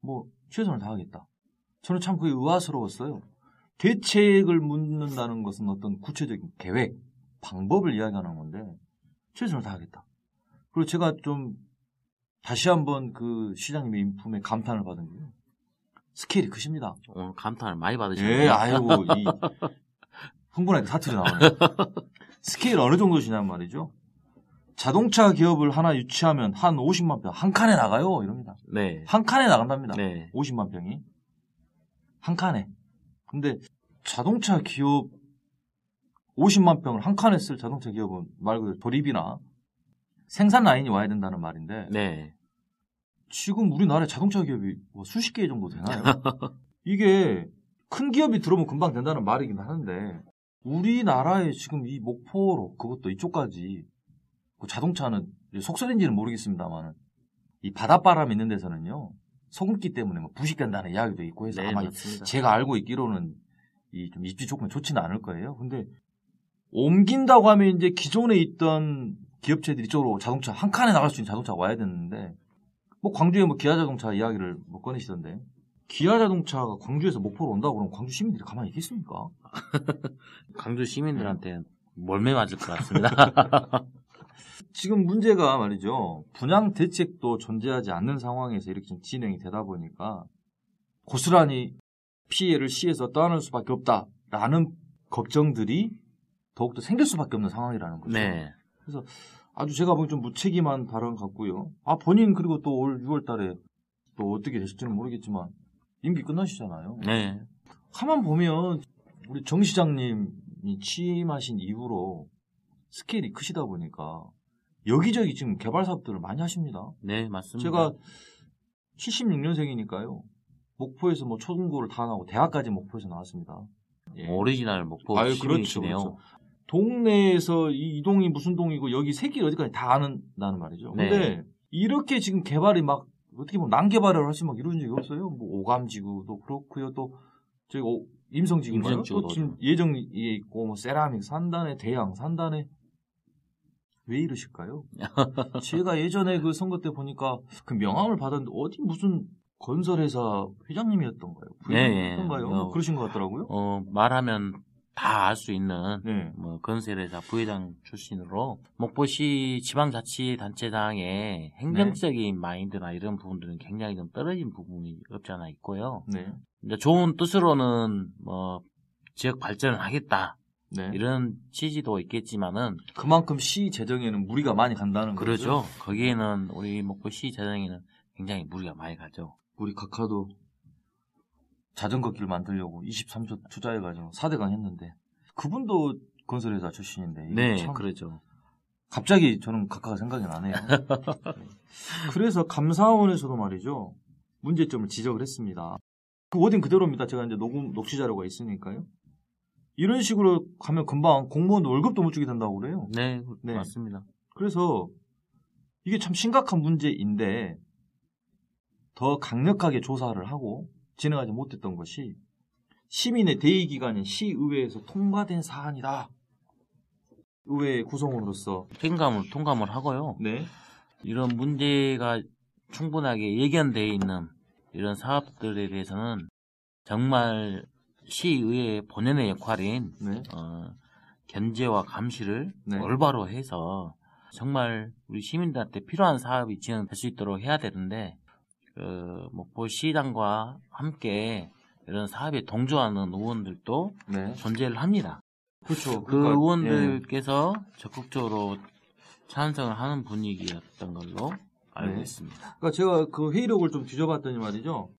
뭐 최선을 다하겠다. 저는 참 그게 의아스러웠어요. 대책을 묻는다는 것은 어떤 구체적인 계획 방법을 이야기하는 건데 최선을 다하겠다. 그리고 제가 좀 다시 한번 그 시장님의 인품에 감탄을 받은 게 스케일이 크십니다. 오늘 감탄을 많이 받으셨네요. 예, 아이고 이 (laughs) 흥분하게 사투리 나오네. (laughs) 스케일 어느 정도시냐는 말이죠. 자동차 기업을 하나 유치하면 한 50만 평 한 칸에 나가요 이럽니다. 네. 한 칸에 나간답니다. 네. 50만 평이 한 칸에. 근데 자동차 기업 50만 평을 한 칸에 쓸 자동차 기업은 말 그대로 조립이나 생산 라인이 와야 된다는 말인데 네. 지금 우리나라에 자동차 기업이 뭐 수십 개 정도 되나요? (laughs) 이게 큰 기업이 들어오면 금방 된다는 말이긴 하는데 우리나라에 지금 이 목포로 그것도 이쪽까지 그 자동차는 속설인지는 모르겠습니다만 이 바닷바람 있는 데서는요 소금기 때문에 뭐 부식된다는 이야기도 있고 해서 네, 아마 맞습니다. 제가 알고 있기로는 이 좀 입지 조건이 좋지는 않을 거예요. 근데 옮긴다고 하면 이제 기존에 있던 기업체들이 이쪽으로 자동차 한 칸에 나갈 수 있는 자동차가 와야 되는데 뭐 광주에 뭐 기아 자동차 이야기를 뭐 꺼내시던데 기아 자동차가 광주에서 목포로 온다고 그러면 광주 시민들이 가만히 있겠습니까? (laughs) 강주 시민들한테 몰매 맞을 것 같습니다. (laughs) 지금 문제가 말이죠. 분양 대책도 존재하지 않는 상황에서 이렇게 좀 진행이 되다 보니까 고스란히 피해를 시에서 떠안을 수밖에 없다라는 걱정들이 더욱더 생길 수밖에 없는 상황이라는 거죠. 네. 아주 제가 보기 좀 무책임한 발언 같고요. 아 본인 그리고 또 올 6월 달에 또 어떻게 되실지는 모르겠지만 임기 끝나시잖아요. 네. 가만 보면 우리 정 시장님이 취임하신 이후로 스케일이 크시다 보니까 여기저기 지금 개발 사업들을 많이 하십니다. 네, 맞습니다. 제가 76년생이니까요. 목포에서 뭐 초중고를 다 나오고 대학까지 목포에서 나왔습니다. 예. 오리지널 목포 아유, 시민이시네요. 그렇죠, 동네에서 이, 이 동이 무슨 동이고 여기 샛길 어디까지 다 아는다는 말이죠. 네. 근데 이렇게 지금 개발이 막 어떻게 보면 난개발을 할수 막 이루어진 적이 없어요. 뭐 옥암지구도 그렇고요. 또 저기 오- 임성지구인가요? 임성지구도 또 지금 예정에 있고 뭐 세라믹 산단에 대양 산단에 왜 이러실까요? 제가 예전에 그 선거 때 보니까 그 명함을 받았는데 어디 무슨 건설회사 회장님이었던가요? 네, 부회장이었던가요? 예. 뭐 그러신 것 같더라고요. 어, 말하면 다 알 수 있는 네. 뭐 건설회사 부회장 출신으로 목포시 지방자치단체장의 행정적인 마인드나 이런 부분들은 굉장히 좀 떨어진 부분이 없지 않아 있고요. 네. 좋은 뜻으로는 뭐 지역 발전을 하겠다 네. 이런 취지도 있겠지만은 그만큼 시 재정에는 무리가 많이 간다는 거죠. 그러죠. 거기에는 우리 목포 시 재정에는 굉장히 무리가 많이 가죠. 우리 각하도 자전거 길 만들려고 23조 투자해가지고 4대강 했는데 그분도 건설회사 출신인데 네, 참 그러죠. 갑자기 저는 각하가 생각이 나네요. 네. (laughs) 그래서 감사원에서도 말이죠 문제점을 지적을 했습니다. 그 워딩 그대로입니다. 제가 이제 녹음 녹취 자료가 있으니까요. 이런 식으로 가면 금방 공무원 월급도 못 주게 된다고 그래요. 네, 네. 맞습니다. 그래서 이게 참 심각한 문제인데 더 강력하게 조사를 하고 진행하지 못했던 것이 시민의 대의 기관인 시의회에서 통과된 사안이다. 의회 구성원으로서 통감을 통감을 하고요. 네, 이런 문제가 충분하게 예견되어 있는 이런 사업들에 대해서는 정말 시의회 본연의 역할인 네, 어, 견제와 감시를 네. 올바로 해서 정말 우리 시민들한테 필요한 사업이 진행될 수 있도록 해야 되는데 그 목포시장과 함께 이런 사업에 동조하는 의원들도 네, 존재를 합니다. 그렇죠. 그 그러니까, 의원들께서 적극적으로 찬성을 하는 분위기였던 걸로 알고 네. 있습니다. 그러니까 제가 그 회의록을 좀 뒤져봤더니 말이죠.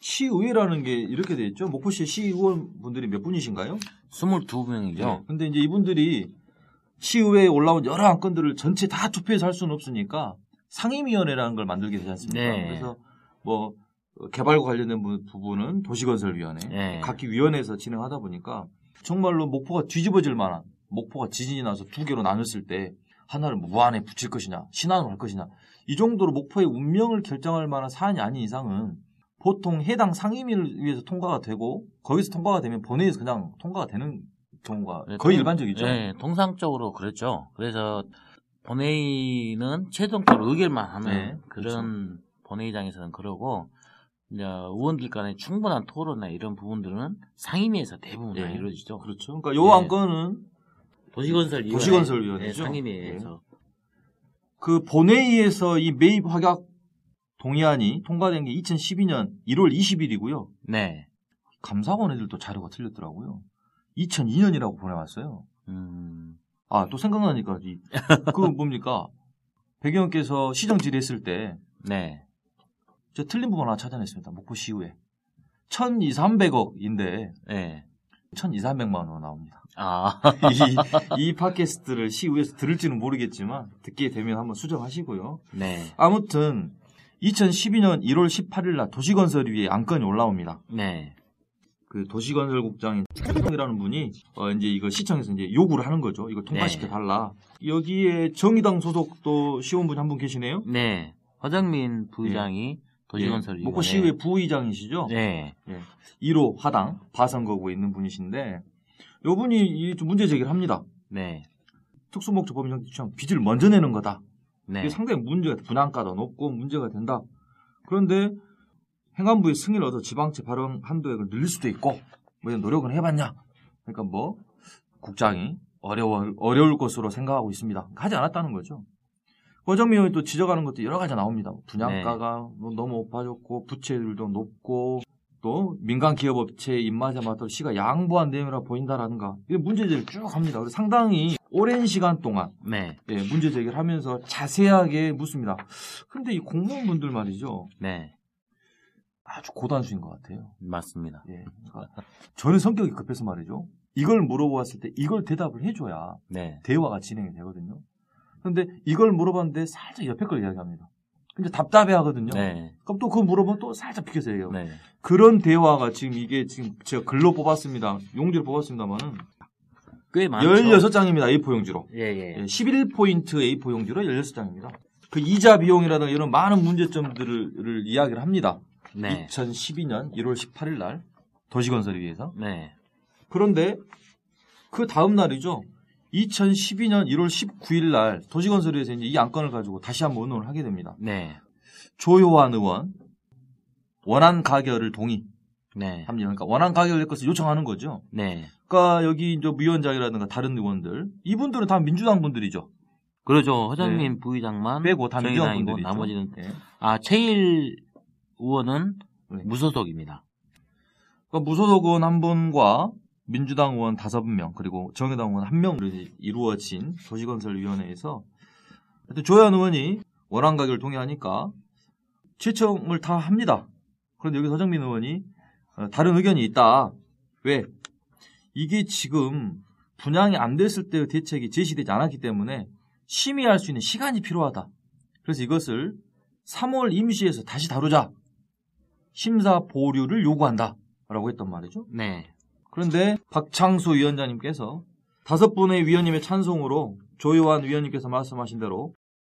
시의회라는 게 이렇게 돼 있죠. 목포시 시의원 분들이 몇 분이신가요? 22명이죠. 네. 근데 이제 이분들이 시의회에 올라온 여러 안건들을 전체 다 투표해서 할 수는 없으니까 상임위원회라는 걸 만들게 되지 않습니까? 네. 그래서 뭐 어, 개발과 관련된 부- 부분은 도시건설위원회, 네. 각 위원회에서 진행하다 보니까 정말로 목포가 뒤집어질 만한 목포가 지진이 나서 두 개로 나눴을 때 하나를 뭐 무안에 붙일 것이냐, 신안으로 할 것이냐 이 정도로 목포의 운명을 결정할 만한 사안이 아닌 이상은 보통 해당 상임위를 위해서 통과가 되고 거기서 통과가 되면 본회의에서 그냥 통과가 되는 경우가 네, 거의 통- 일반적이죠. 네, 통상적으로 그렇죠. 그래서 본회의는 최종적으로 의결만 하는 네, 그런 본회의장에서는 그러고 이제 의원들 간의 충분한 토론이나 이런 부분들은 상임위에서 대부분 다 네. 이루어지죠. 그렇죠. 그러니까 요 네. 안건은 도시건설위원회 도시건설위원회죠. 네, 상임위에서 그 본회의에서 이 매입 확약 동의안이 통과된 게 2012년 1월 20일이고요. 네. 감사원 애들도 자료가 틀렸더라고요. 2002년이라고 보내왔어요. 음, 아, 또 생각나니까, 이, 그 뭡니까? (laughs) 배경께서 시정 질의했을 때, 네. 저 틀린 부분 하나 찾아냈습니다. 목포시의회. 1200억인데, 네. 1200만 원 나옵니다. 아, (laughs) 이, 이 팟캐스트를 시의회에서 들을지는 모르겠지만, 듣게 되면 한번 수정하시고요. 네. 아무튼, 2012년 1월 18일 날 도시건설위에 안건이 올라옵니다. 네. 그 도시건설국장인 차이라는 분이 어 이제 이거 시청에서 이제 요구를 하는 거죠. 이거 통과시켜 네. 달라. 여기에 정의당 소속도 시원분이 한분 계시네요. 네. 허정민 부의장이 도시건설위원회. 예, 목포 시의회 부의장이시죠. 네. 1호 하당 바선거구에 있는 분이신데 요 분이 이좀 문제 제기를 합니다. 네. 특수목적 법인정처럼 빚을 먼저 내는 거다. 네. 이게 상당히 문제가 분양가도 높고 문제가 된다. 그런데 행안부의 승인을 얻어 지방채 발행 한도액을 늘릴 수도 있고 뭐 이런 노력은 해봤냐? 그러니까 뭐 국장이 어려워 어려울 것으로 생각하고 있습니다. 하지 않았다는 거죠. 허정민 의원이 또 지적하는 것도 여러 가지 나옵니다. 분양가가 뭐 너무 높아졌고 부채들도 높고 또 민간 기업 업체의 입맛에 맞도록 시가 양보한 내용이라 보인다라든가 이런 문제제기를 쭉 합니다. 그래서 상당히 오랜 시간 동안 네. 예, 문제 제기를 하면서 자세하게 묻습니다. 근데 이 공무원분들 말이죠. 네. 아주 고단수인 것 같아요. 맞습니다. 예. 그러니까 저는 성격이 급해서 말이죠. 이걸 물어보았을 때 이걸 대답을 해줘야 네. 대화가 진행이 되거든요. 그런데 이걸 물어봤는데 살짝 옆에 걸 이야기합니다. 근데 답답해 하거든요. 네. 그럼 또 그거 물어보면 또 살짝 비켜서 얘기해요. 네. 그런 대화가 지금 이게 지금 제가 글로 뽑았습니다. 용지로 뽑았습니다만은 꽤 많죠. 16장입니다. A4 용지로. 예, 예. 예, 11포인트 A4 용지로 16장입니다. 그 이자 비용이라든가 이런 많은 문제점들을 를 이야기를 합니다. 네. 2012년 1월 18일 날 도시건설을 위해서. 네. 그런데 그 다음 날이죠. 2012년 1월 19일 날 도시건설에서 이제 이 안건을 가지고 다시 한번 의논을 하게 됩니다. 네. 조효환 의원 원안 가결을 동의합니다. 네. 그러니까 원안 가결 될 것을 요청하는 거죠. 네. 그러니까 여기 이제 위원장이라든가 다른 의원들 이분들은 다 민주당 분들이죠. 그러죠. 허정민 부의장만 빼고 다 민주당 정의당이고 분들이죠. 나머지는 예. 아 최일 의원은 네. 무소속입니다. 그러니까 무소속 의원 한 분과 민주당 의원 다섯 명 그리고 정의당 의원 한 명으로 이루어진 도시건설위원회에서 하여튼 조현 의원이 원안 가결을 동의하니까 채청을 다 합니다. 그런데 여기 서정민 의원이 어, 다른 의견이 있다. 왜? 이게 지금 분양이 안 됐을 때의 대책이 제시되지 않았기 때문에 심의할 수 있는 시간이 필요하다. 그래서 이것을 3월 임시에서 다시 다루자. 심사 보류를 요구한다. 라고 했단 말이죠. 네. 그런데 박창수 위원장님께서 다섯 분의 위원님의 찬송으로 조효환 위원님께서 말씀하신 대로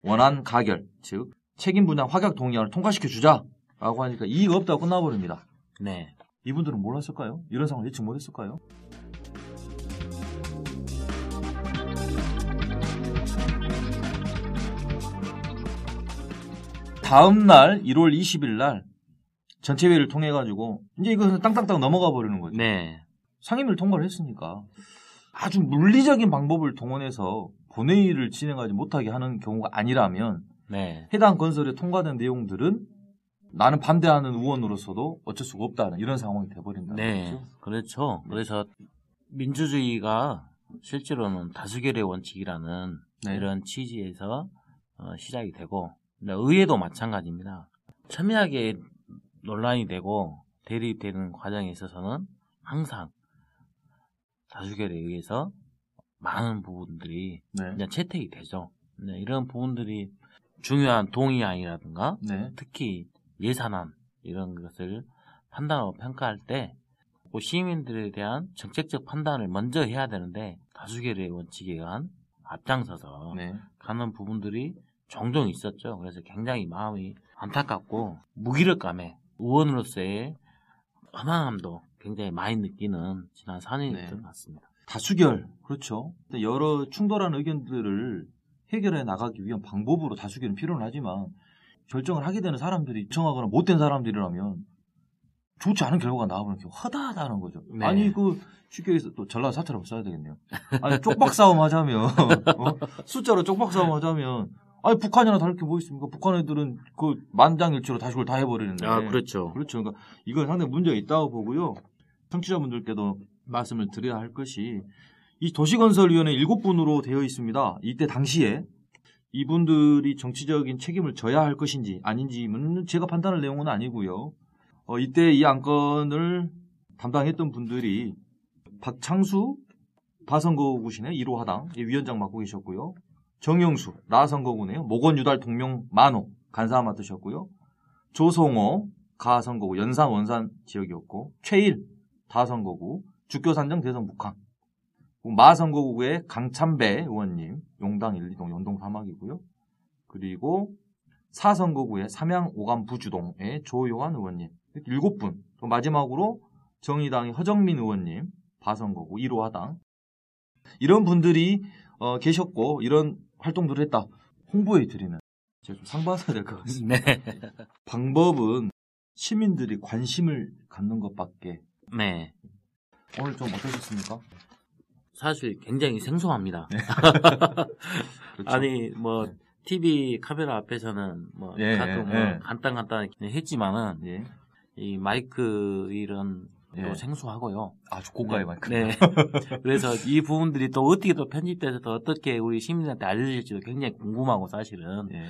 원안 가결, 즉 책임 분양 확약 동의안을 통과시켜 주자라고 하니까 이의가 없다고 끝나버립니다. 네. 이분들은 몰랐을까요? 이런 상황을 예측 못했을까요? 다음 날 1월 20일 날 전체 회의를 통해 가지고 이제 이것은 땅땅땅 넘어가 버리는 거죠. 네. 상임위를 통과를 했으니까 아주 물리적인 방법을 동원해서 본회의를 진행하지 못하게 하는 경우가 아니라면 네. 해당 건설에 통과된 내용들은 나는 반대하는 의원으로서도 어쩔 수가 없다는 이런 상황이 돼버린다는 네. 거죠. 그렇죠. 그래서 민주주의가 실제로는 다수결의 원칙이라는 네. 이런 취지에서 어, 시작이 되고 의회도 마찬가지입니다. 첨예하게 논란이 되고 대립되는 과정에 있어서는 항상 다수결에 의해서 많은 부분들이 네. 그냥 채택이 되죠. 네, 이런 부분들이 중요한 동의안이라든가 네. 특히 예산안 이런 것을 판단하고 평가할 때그 시민들에 대한 정책적 판단을 먼저 해야 되는데 다수결의 원칙에 의한 앞장서서 네. 가는 부분들이 종종 있었죠. 그래서 굉장히 마음이 안타깝고 무기력감에 의원으로서의 허망함도 굉장히 많이 느끼는 지난 4년이 네. 같습니다. 다수결 그렇죠. 여러 충돌한 의견들을 해결해 나가기 위한 방법으로 다수결은 필요는 하지만 결정을 하게 되는 사람들이 정하거나 못된 사람들이라면 좋지 않은 결과가 나오면 이렇게 허다하다는 거죠. 네. 아니 그 쉽게 얘기해서 또 전라 사투리 한번 써야 되겠네요. 아니 쪽박 싸움 하자면 어? 숫자로 쪽박 싸움 하자면 아니 북한이나 다를 게 뭐 있습니까? 북한 애들은 그 만장일치로 다시 그걸 다 해버리는데. 아, 그렇죠. 그렇죠. 그러니까 이건 상당히 문제가 있다고 보고요. 청취자분들께도 말씀을 드려야 할 것이 이 도시건설위원회 일곱 분으로 되어 있습니다. 이때 당시에 이분들이 정치적인 책임을 져야 할 것인지 아닌지는 제가 판단할 내용은 아니고요. 어, 이때 이 안건을 담당했던 분들이 박창수 바선거구시네 1호 하당 예, 위원장 맡고 계셨고요. 정영수 나선거구네요. 모건 유달 동명 만호 간사 맡으셨고요. 조성호 가선거구 연산 원산 지역이었고 최일 다선거구 주교산정 대선 북한 마선거구의 강찬배 의원님 용당 1, 2동 연동 사막이고요. 그리고 사선거구의 삼양 오감 부주동의 조용환 의원님 이렇게 일곱 분. 또 마지막으로 정의당의 허정민 의원님 바선거구 1호 하당 이런 분들이 어, 계셨고 이런 활동들을 했다. 홍보해 드리는 제가 좀 상 받아야 될 것 같습니다. 네. 방법은 시민들이 관심을 갖는 것밖에 네. 오늘 좀 어떠셨습니까? 사실 굉장히 생소합니다. (laughs) 그렇죠? 아니 뭐 네. TV 카메라 앞에서는 뭐 예, 가끔 뭐 예. 간단 간단 했지만은 예. 이 마이크 일 은 예. 또 생소하고요. 아주 고가의 마이크. 네. (laughs) 그래서 이 부분들이 또 어떻게 또 편집돼서 또 어떻게 우리 시민들한테 알려질지도 굉장히 궁금하고 사실은 예.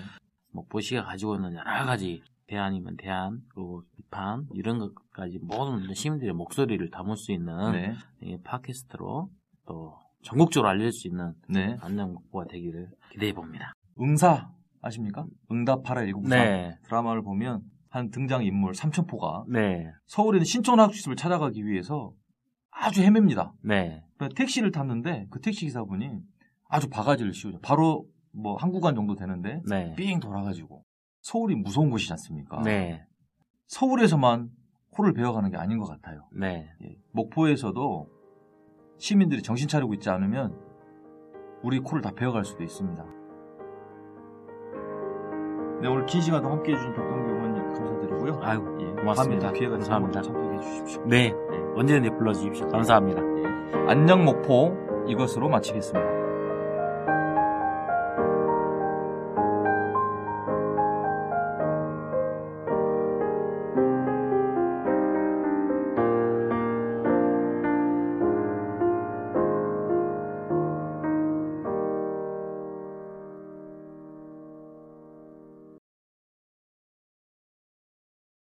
뭐 보시가 가지고 있는 여러 가지 대안이면 대안, 그리고 비판 이런 것까지 모든 시민들의 목소리를 담을 수 있는 네. 이 팟캐스트로 또 전국적으로 알릴 수 있는 네. 안녕 국보가 되기를 기대해 봅니다. 응사 아십니까? 응답하라 1994 네, 드라마를 보면 한 등장 인물 삼천포가 네, 서울에 있는 신촌 학습을 찾아가기 위해서 아주 헤맵니다. 네, 그래서 택시를 탔는데 그 택시 기사분이 아주 바가지를 씌우죠. 바로 뭐 한 구간 정도 되는데 네, 삥 돌아가지고 서울이 무서운 곳이지 않습니까? 네, 서울에서만 코를 베어가는 게 아닌 것 같아요. 네, 예. 목포에서도 시민들이 정신 차리고 있지 않으면 우리 코를 다 베어갈 수도 있습니다. 네, 오늘 긴 시간 동안 함께 해주신 박동규 의원님 감사드리고요. 아이고, 예, 고맙습니다. 기회가 감사합니다. 참석해 주십시오. 네, 언제든지 불러주십시오. 감사합니다. 안녕 목포 이것으로 마치겠습니다.